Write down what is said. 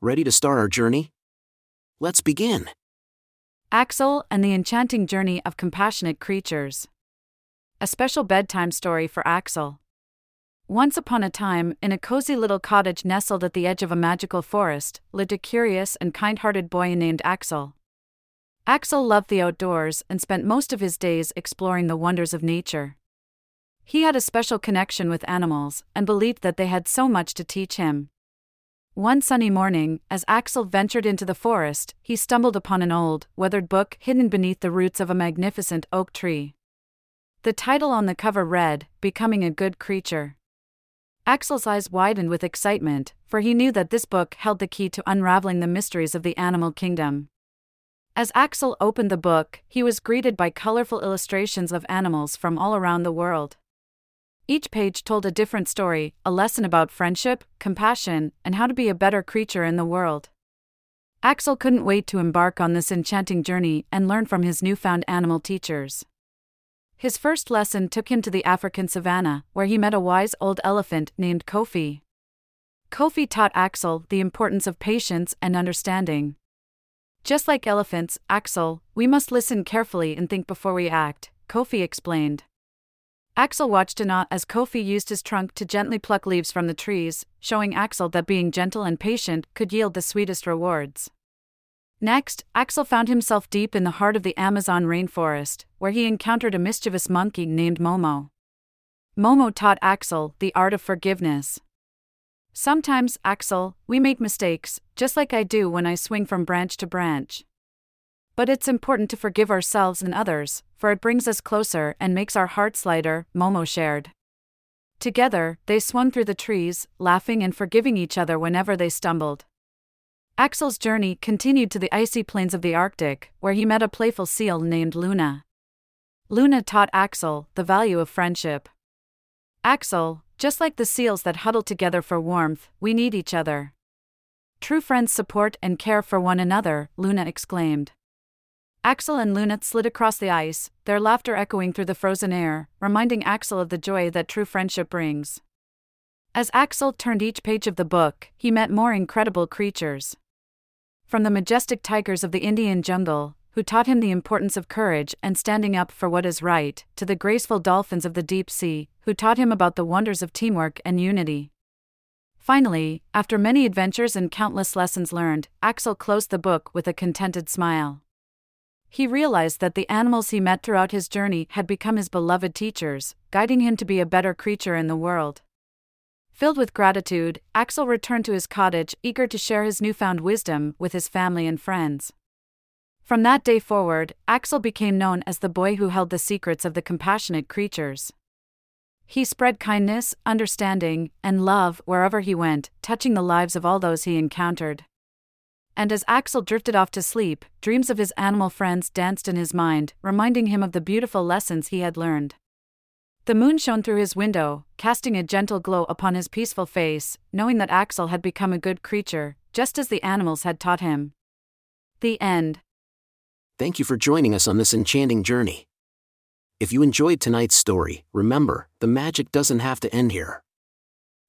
Ready to start our journey? Let's begin. Axel and the Enchanting Journey of Compassionate Creatures. A special bedtime story for Axel. Once upon a time, in a cozy little cottage nestled at the edge of a magical forest, lived a curious and kind hearted boy named Axel. Axel loved the outdoors and spent most of his days exploring the wonders of nature. He had a special connection with animals and believed that they had so much to teach him. One sunny morning, as Axel ventured into the forest, he stumbled upon an old, weathered book hidden beneath the roots of a magnificent oak tree. The title on the cover read, Becoming a Good Creature. Axel's eyes widened with excitement, for he knew that this book held the key to unraveling the mysteries of the animal kingdom. As Axel opened the book, he was greeted by colorful illustrations of animals from all around the world. Each page told a different story, a lesson about friendship, compassion, and how to be a better creature in the world. Axel couldn't wait to embark on this enchanting journey and learn from his newfound animal teachers. His first lesson took him to the African savannah, where he met a wise old elephant named Kofi. Kofi taught Axel the importance of patience and understanding. Just like elephants, Axel, we must listen carefully and think before we act, Kofi explained. Axel watched awe as Kofi used his trunk to gently pluck leaves from the trees, showing Axel that being gentle and patient could yield the sweetest rewards. Next, Axel found himself deep in the heart of the Amazon rainforest, where he encountered a mischievous monkey named Momo. Momo taught Axel the art of forgiveness. Sometimes, Axel, we make mistakes, just like I do when I swing from branch to branch. But it's important to forgive ourselves and others, for it brings us closer and makes our hearts lighter, Momo shared. Together, they swung through the trees, laughing and forgiving each other whenever they stumbled. Axel's journey continued to the icy plains of the Arctic, where he met a playful seal named Luna. Luna taught Axel the value of friendship. Axel, just like the seals that huddle together for warmth, we need each other. True friends support and care for one another, Luna exclaimed. Axel and Luna slid across the ice, their laughter echoing through the frozen air, reminding Axel of the joy that true friendship brings. As Axel turned each page of the book, he met more incredible creatures. From the majestic tigers of the Indian jungle, who taught him the importance of courage and standing up for what is right, to the graceful dolphins of the deep sea, who taught him about the wonders of teamwork and unity. Finally, after many adventures and countless lessons learned, Axel closed the book with a contented smile. He realized that the animals he met throughout his journey had become his beloved teachers, guiding him to be a better creature in the world. Filled with gratitude, Axel returned to his cottage, eager to share his newfound wisdom with his family and friends. From that day forward, Axel became known as the boy who held the secrets of the compassionate creatures. He spread kindness, understanding, and love wherever he went, touching the lives of all those he encountered. And as Axel drifted off to sleep, dreams of his animal friends danced in his mind, reminding him of the beautiful lessons he had learned. The moon shone through his window, casting a gentle glow upon his peaceful face, knowing that Axel had become a good creature, just as the animals had taught him. The end. Thank you for joining us on this enchanting journey. If you enjoyed tonight's story, remember, the magic doesn't have to end here.